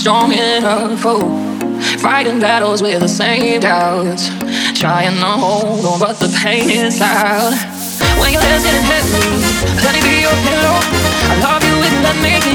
strong enough for fighting battles with the same doubts. Trying to hold on, but the pain is loud. When your hands get heavy, let me be your pillow. I love you and let me.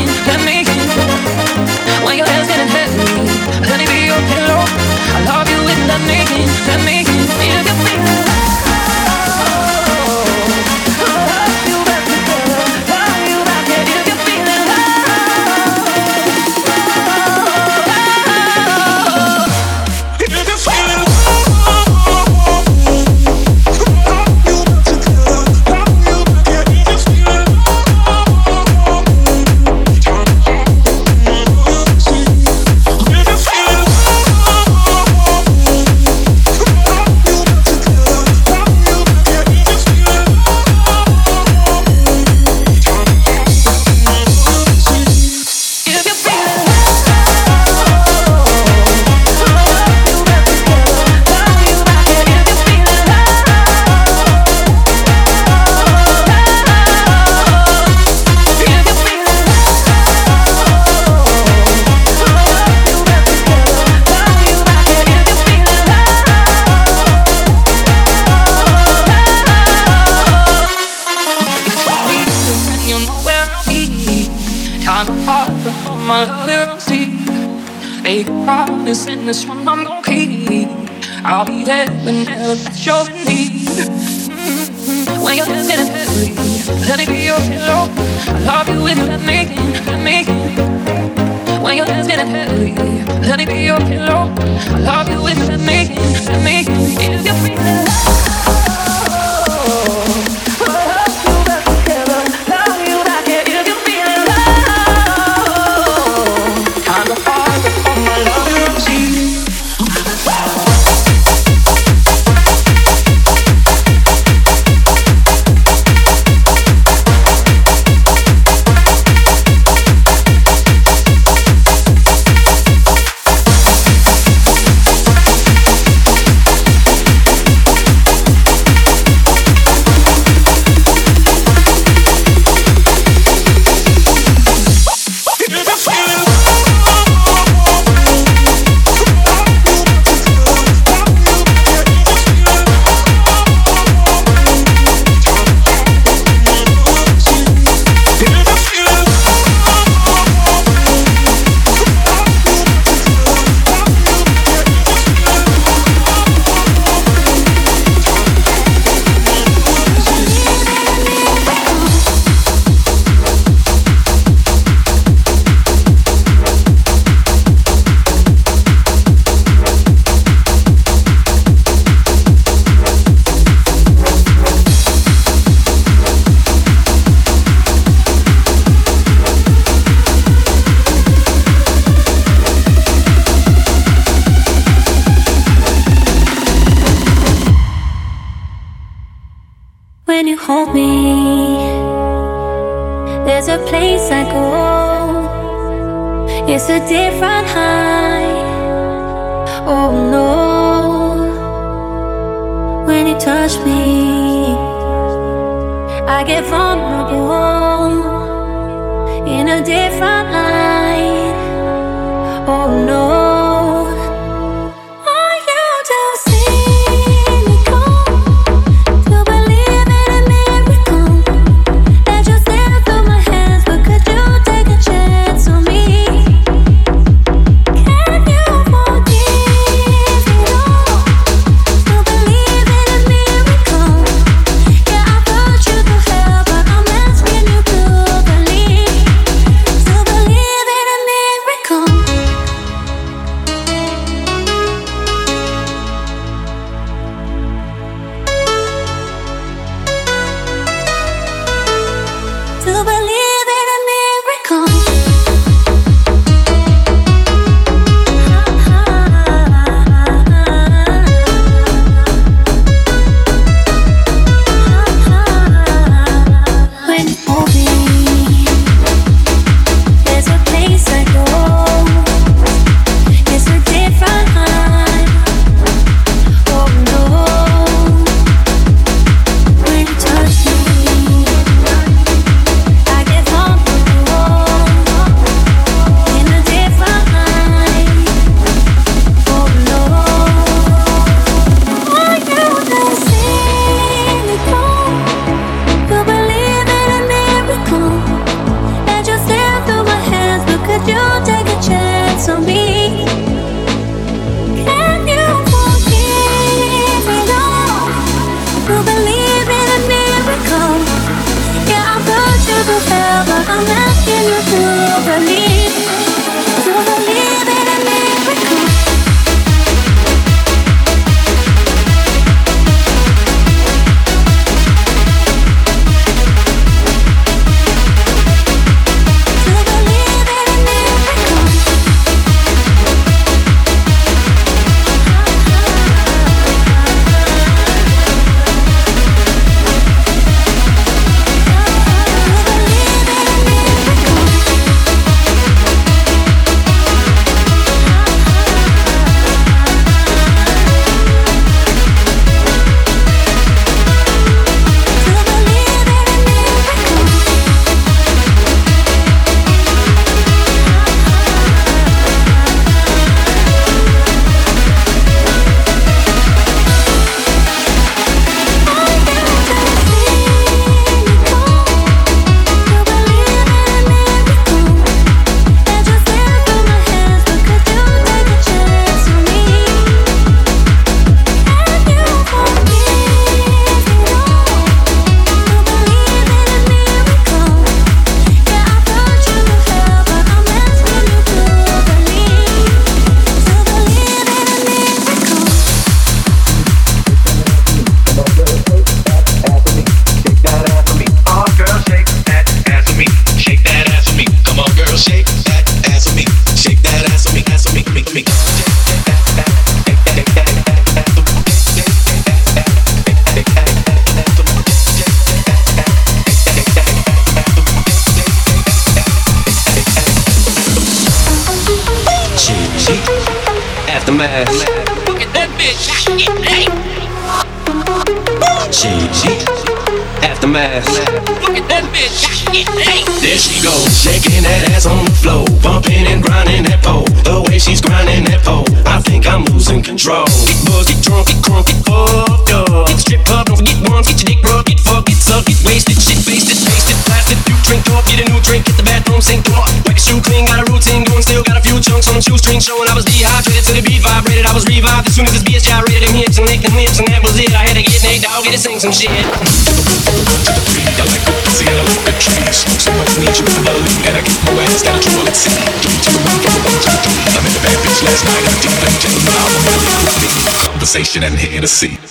some shit. Y'all like and I the trees. So much need believe I get my to a city. I'm in the bad bitch last night. I'm deep the novel. Conversation and here to see.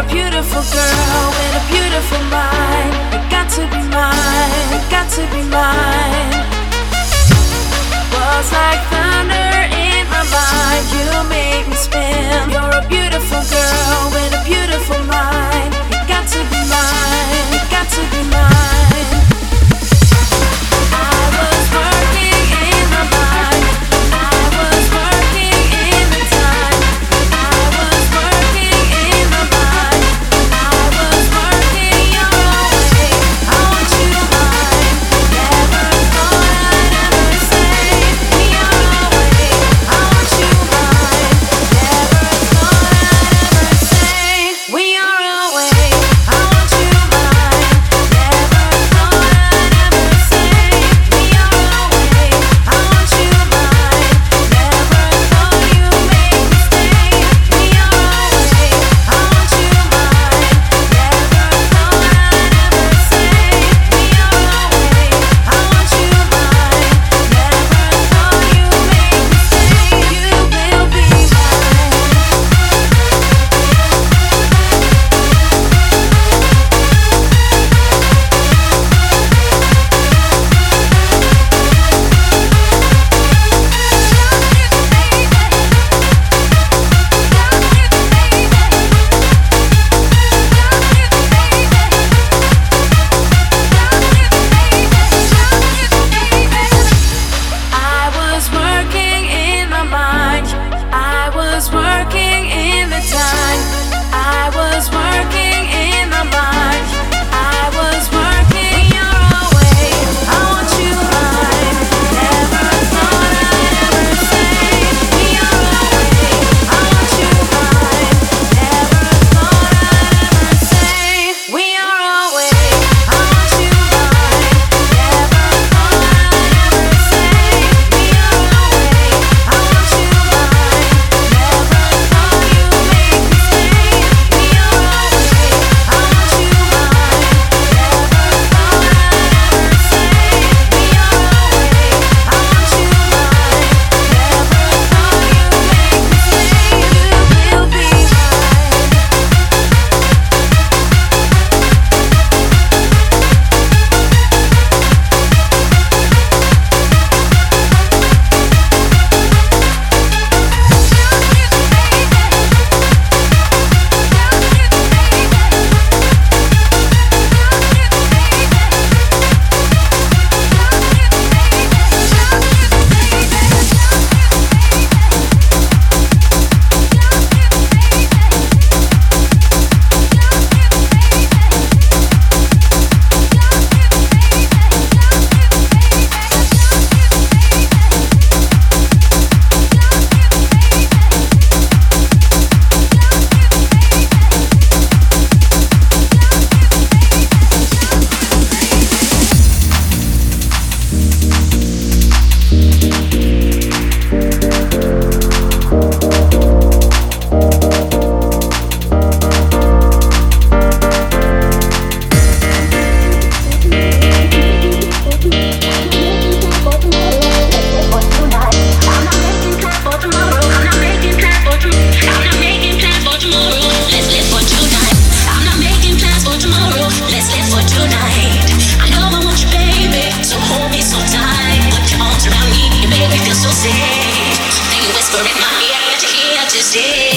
You're a beautiful girl with a beautiful mind. You got to be mine, you got to be mine. Was like thunder in my mind. You made me spin. You're a beautiful girl with a beautiful mind. see.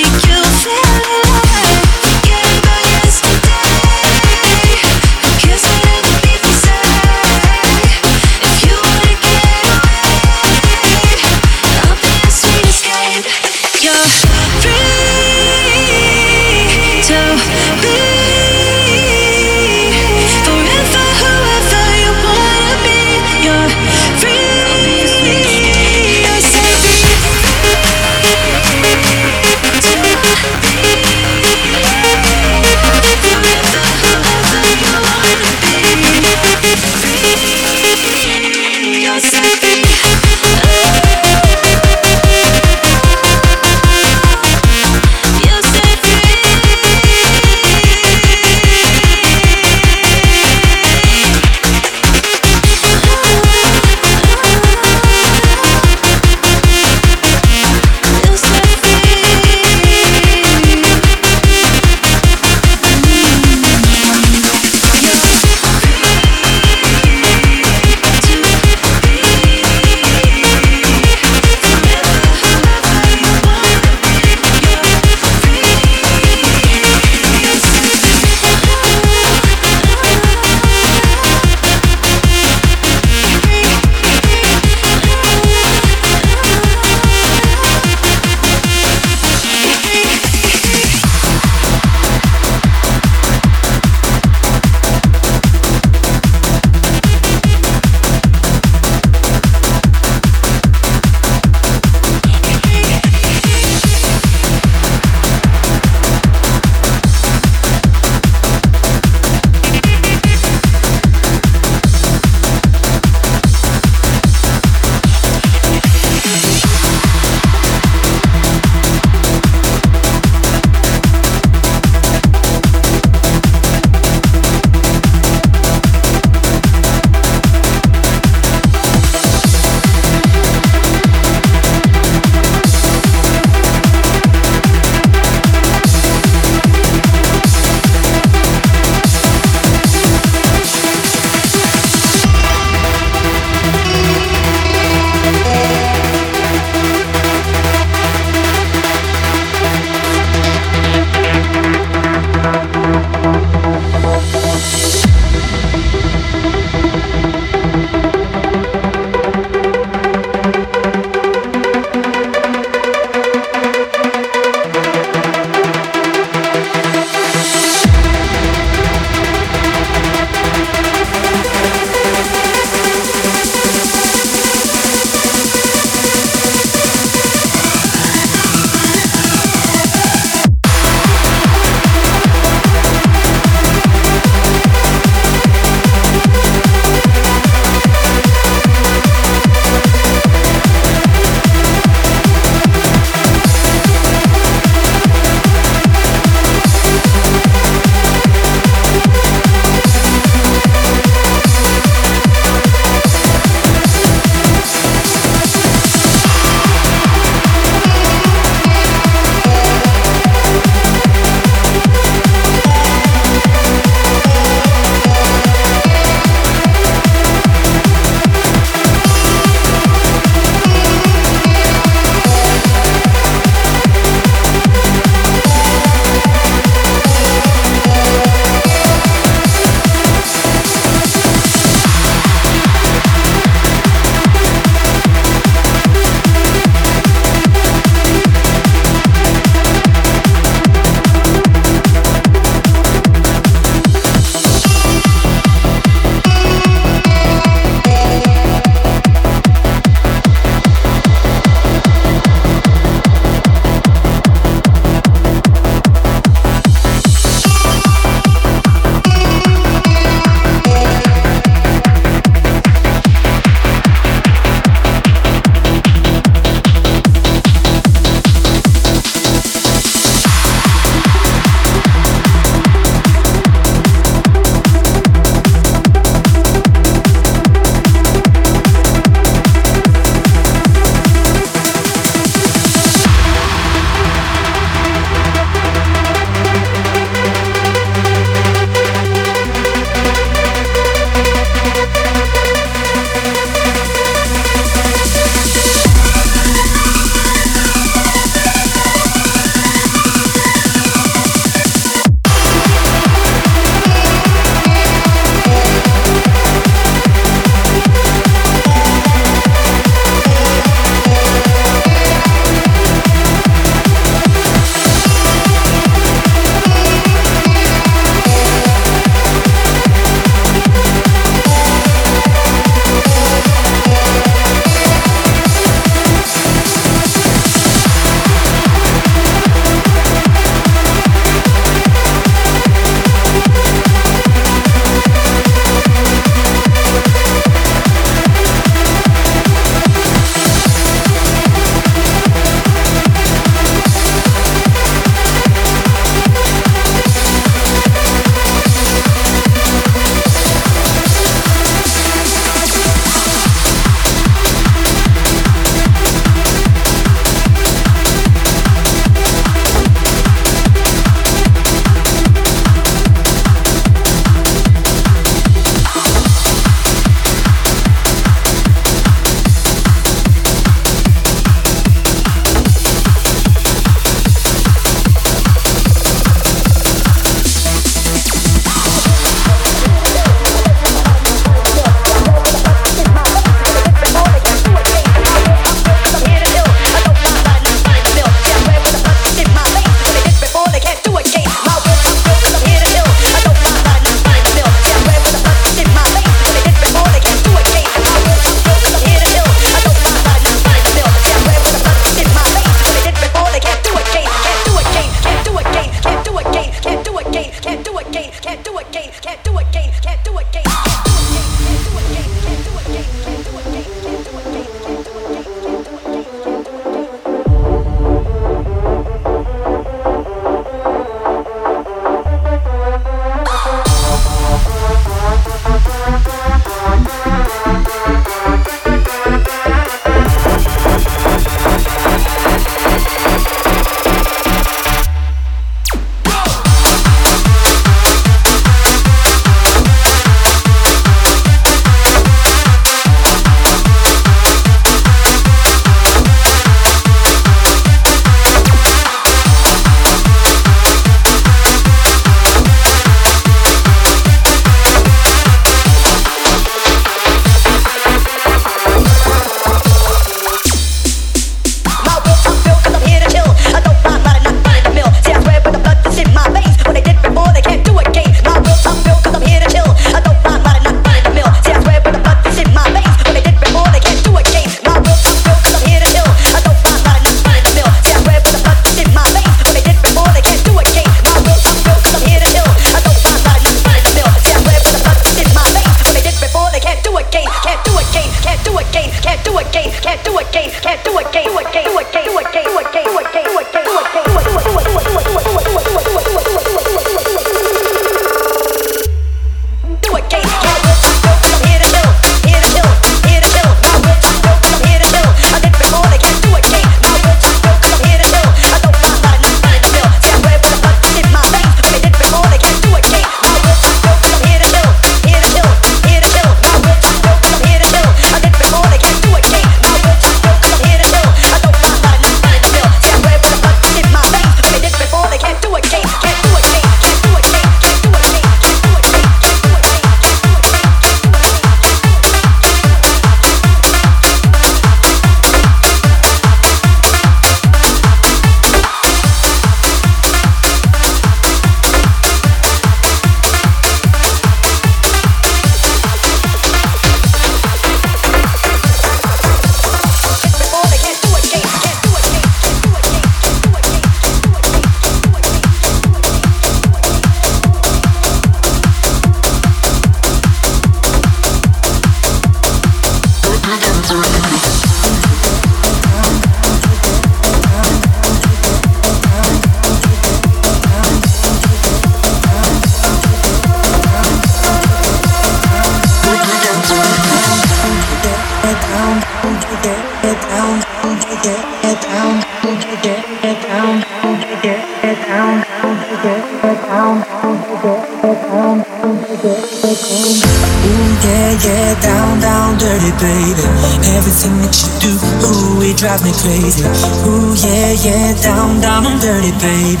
Yeah, yeah, down, down, dirty baby.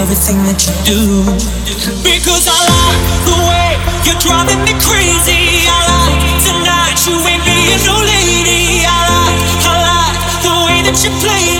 Everything that you do. Because I like the way you're driving me crazy. I like tonight you ain't being no lady. I like, I like the way that you play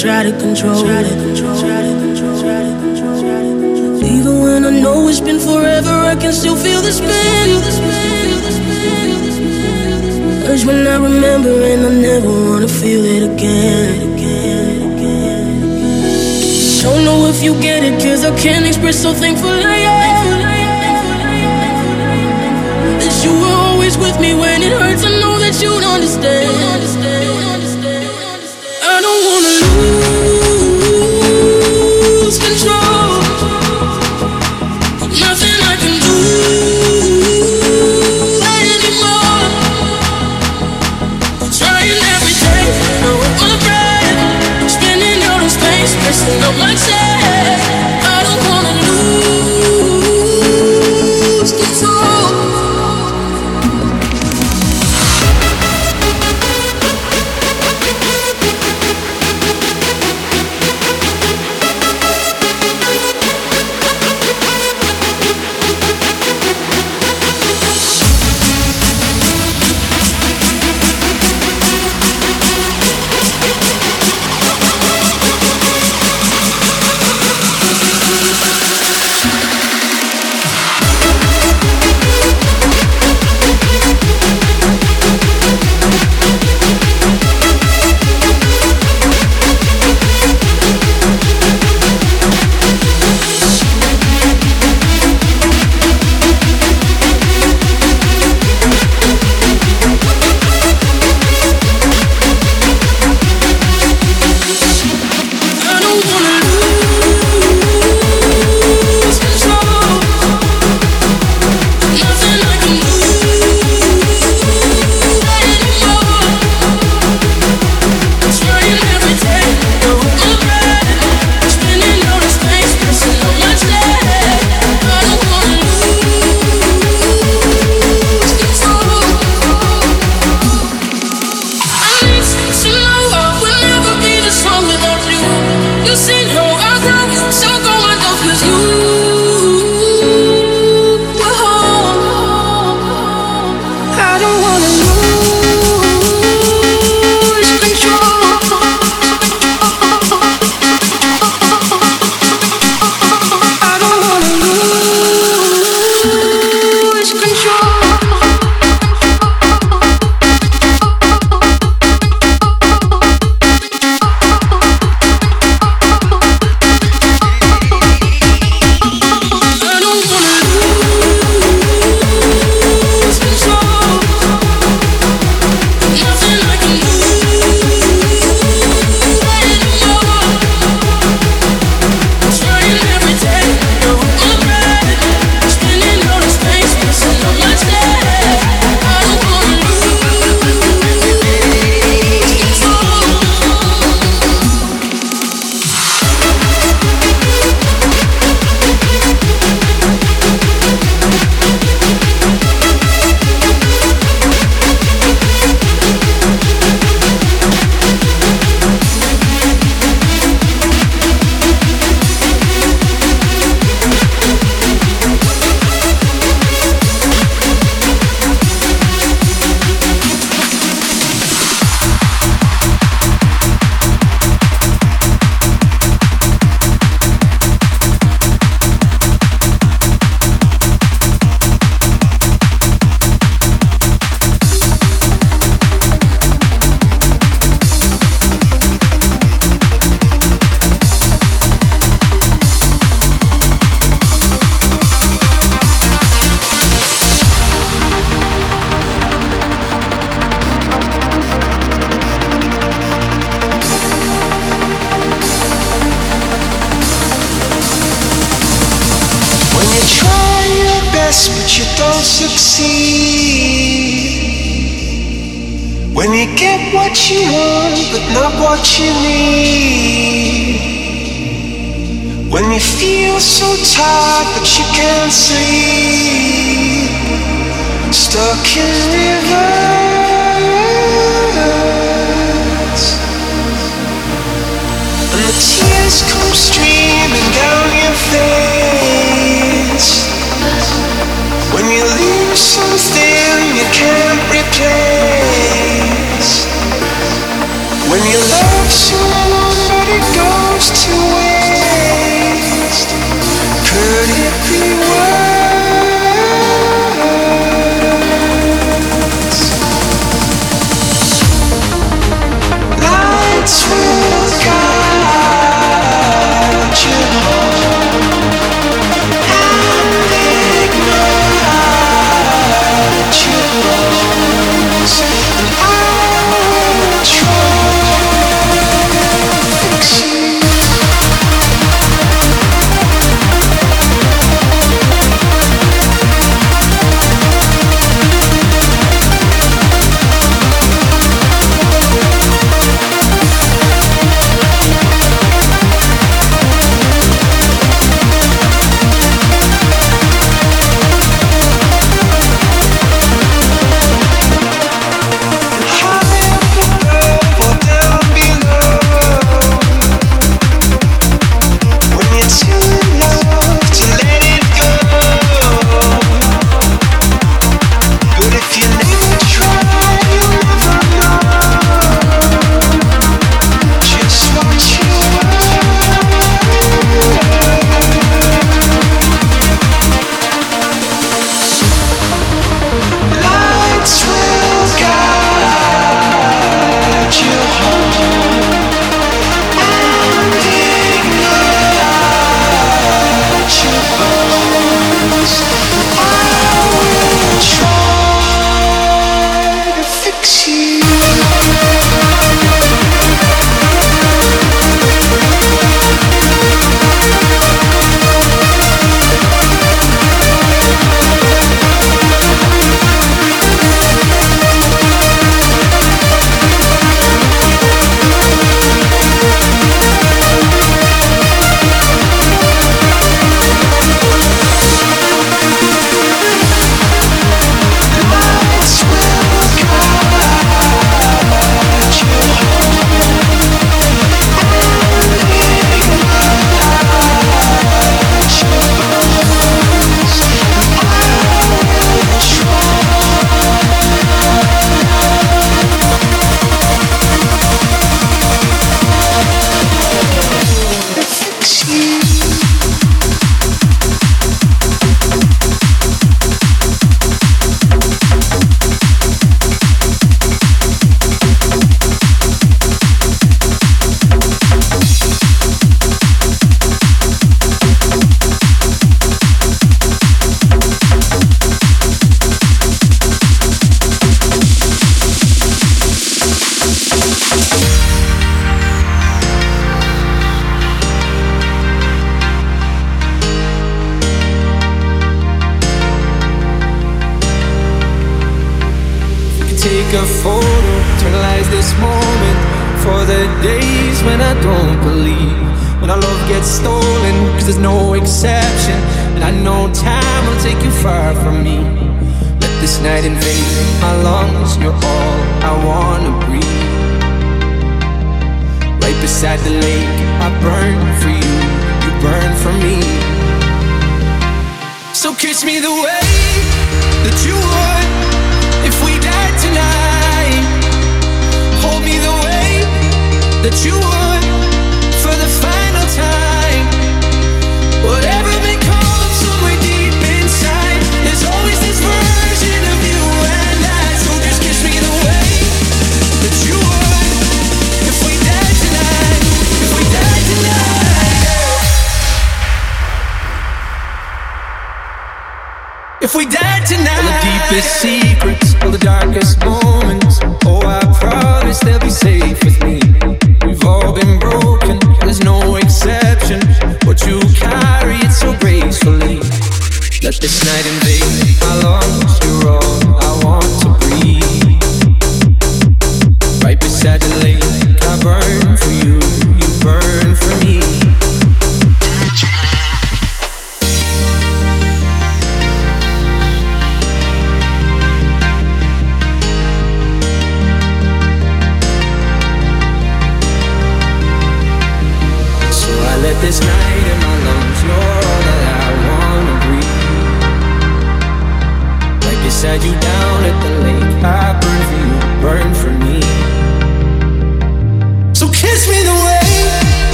try to control it. Even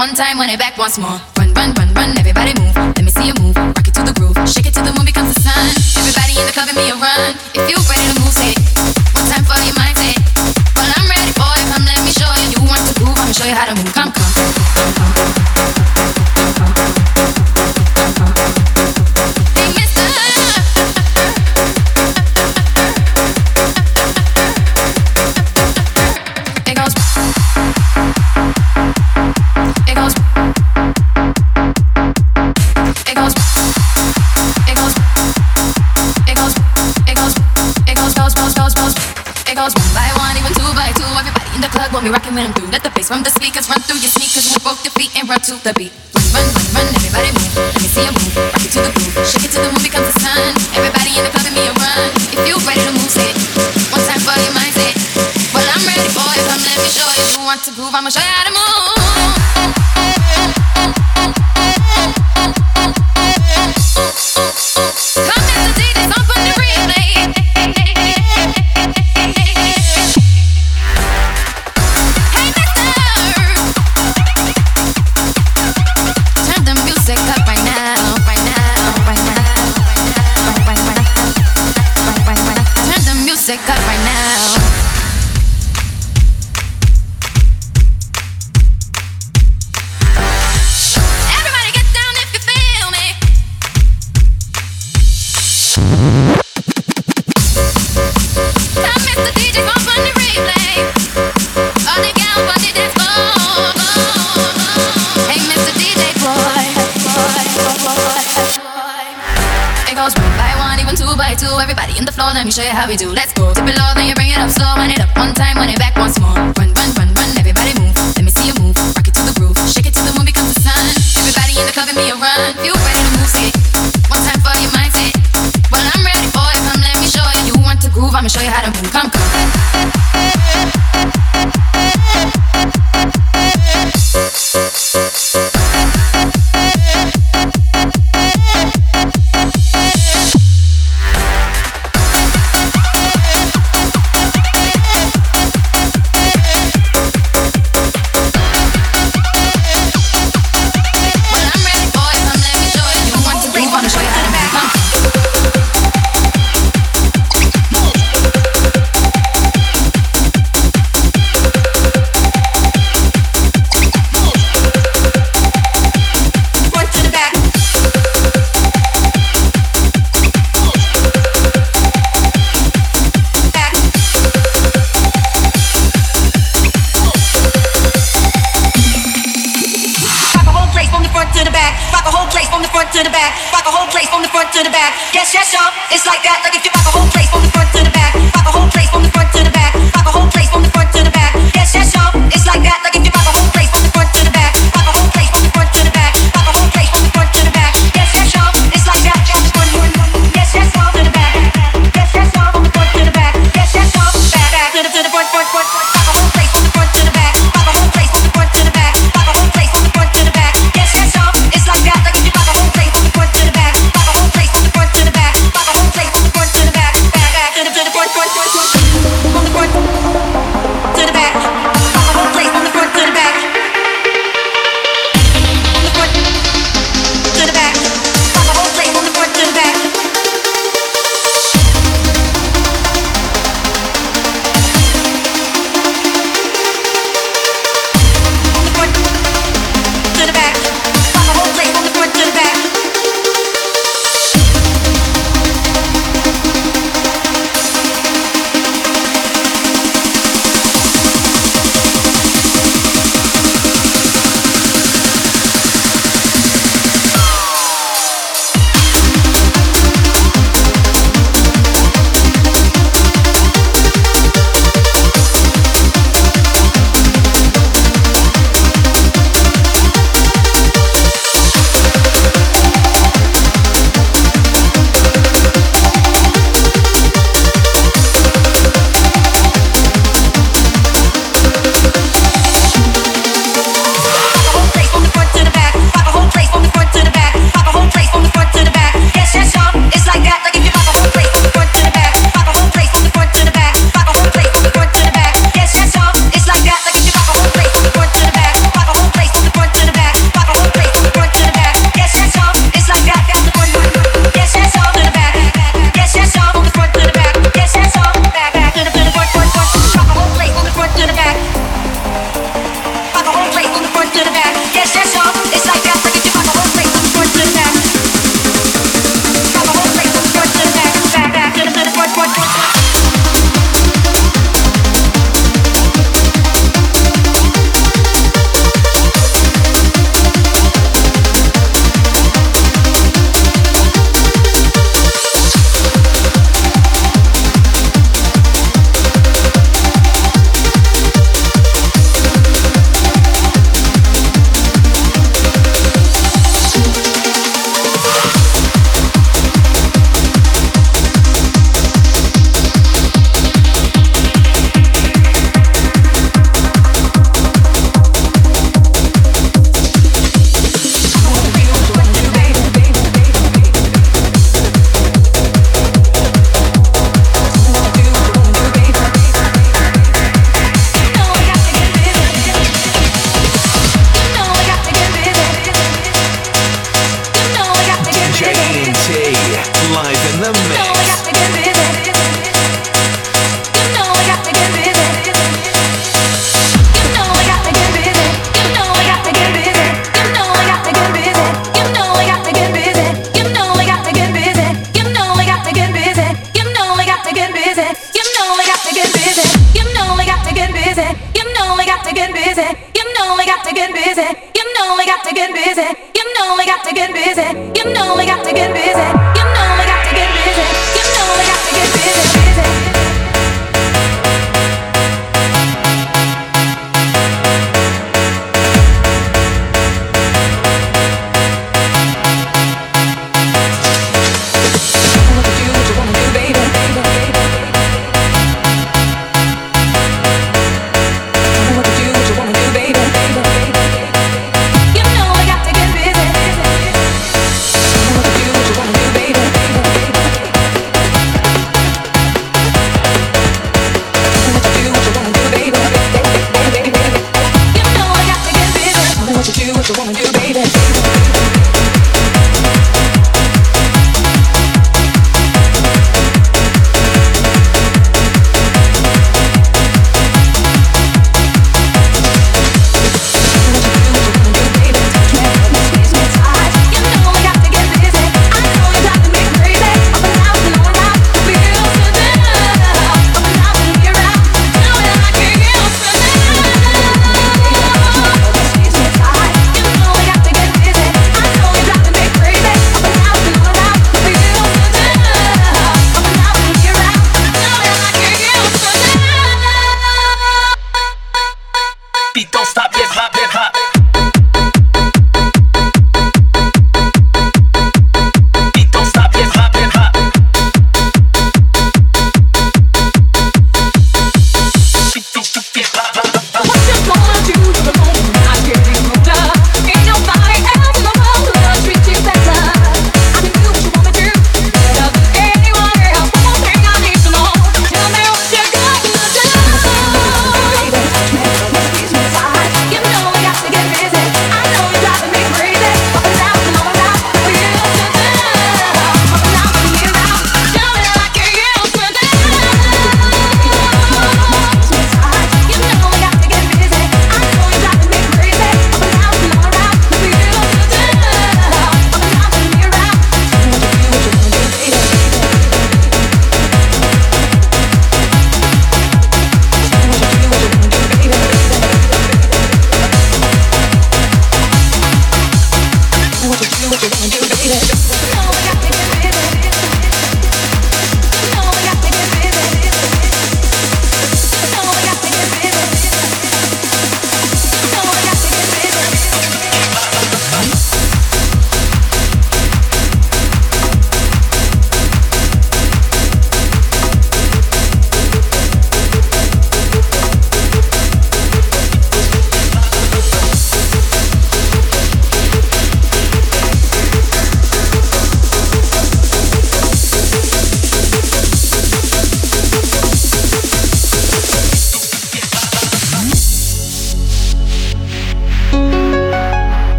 one time, wind it back once more. The beat.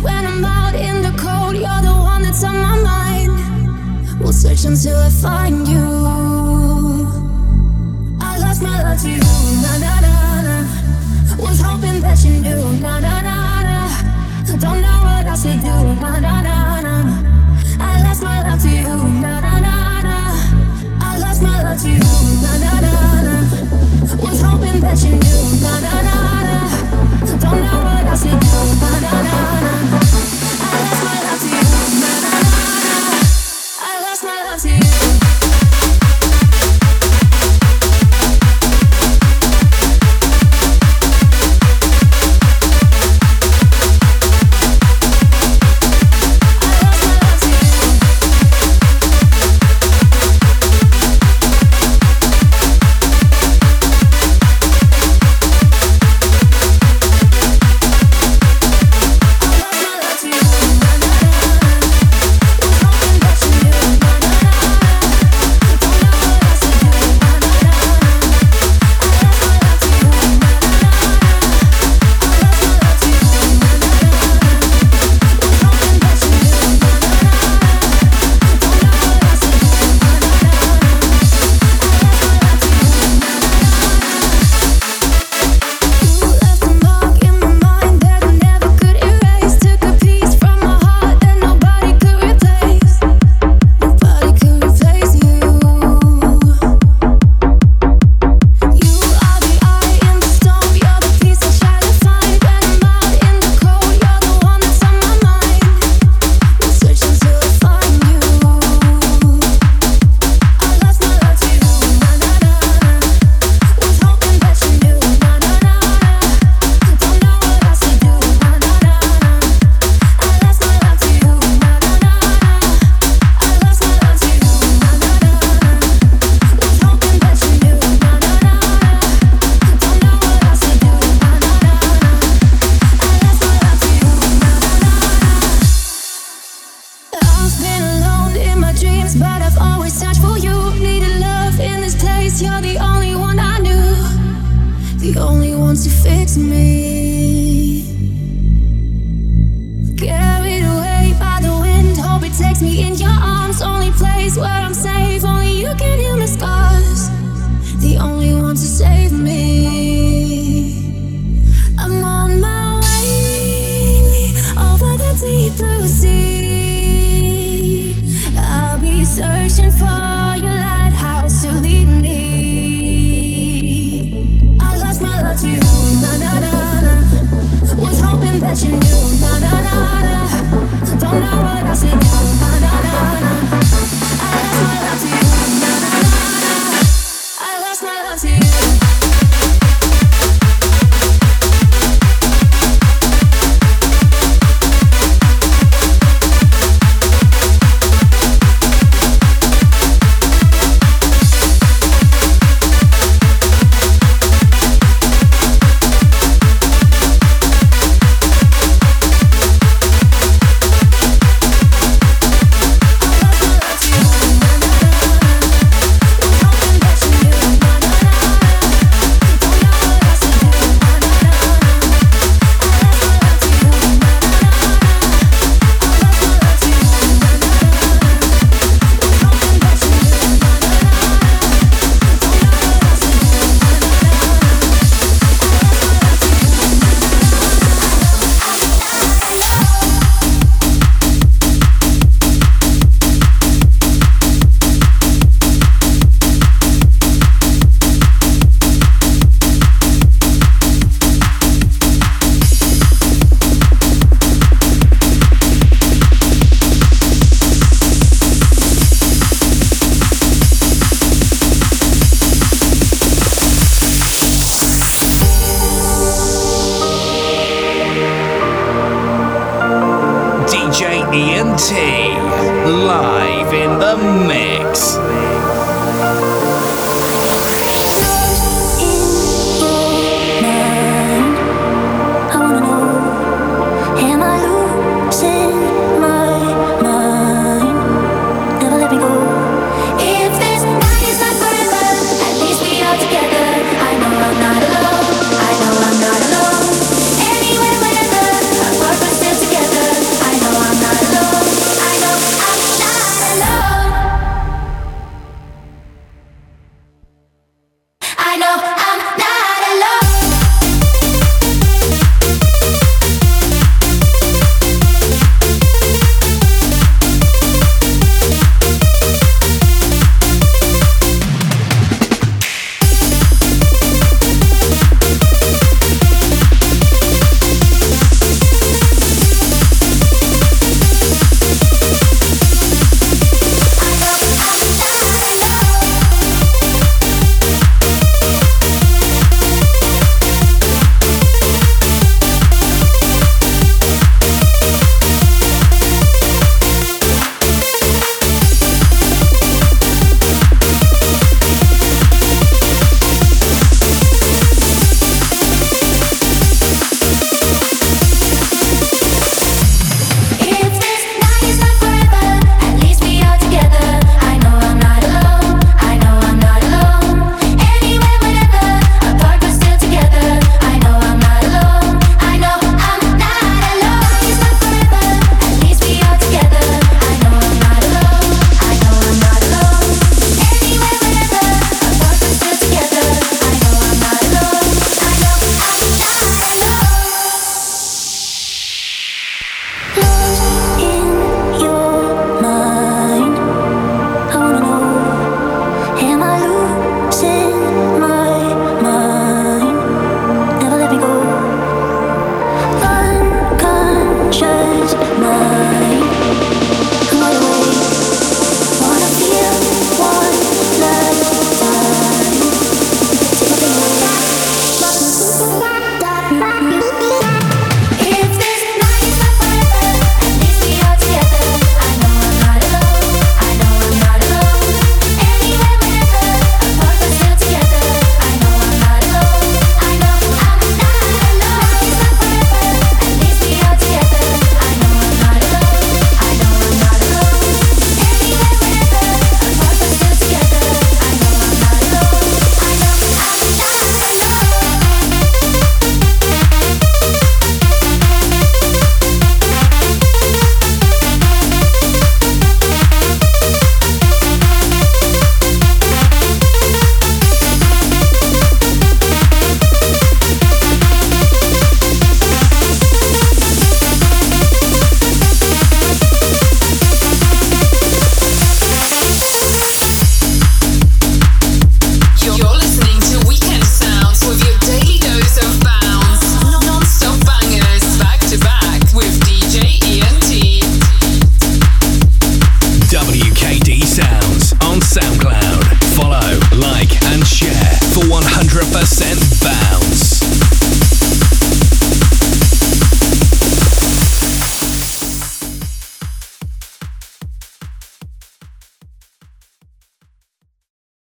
light when I'm out in the cold. You're the one that's on my mind. We'll search until I find you. I lost my love to you. Na na na na. Was hoping that you knew. Na na na na. Don't know what else to do. Na na na na. I lost my love to you. Na na na na. I lost my love to you. Na na na na. Was hoping that you knew. Na na na na. Don't know what else to do. Na, na, na,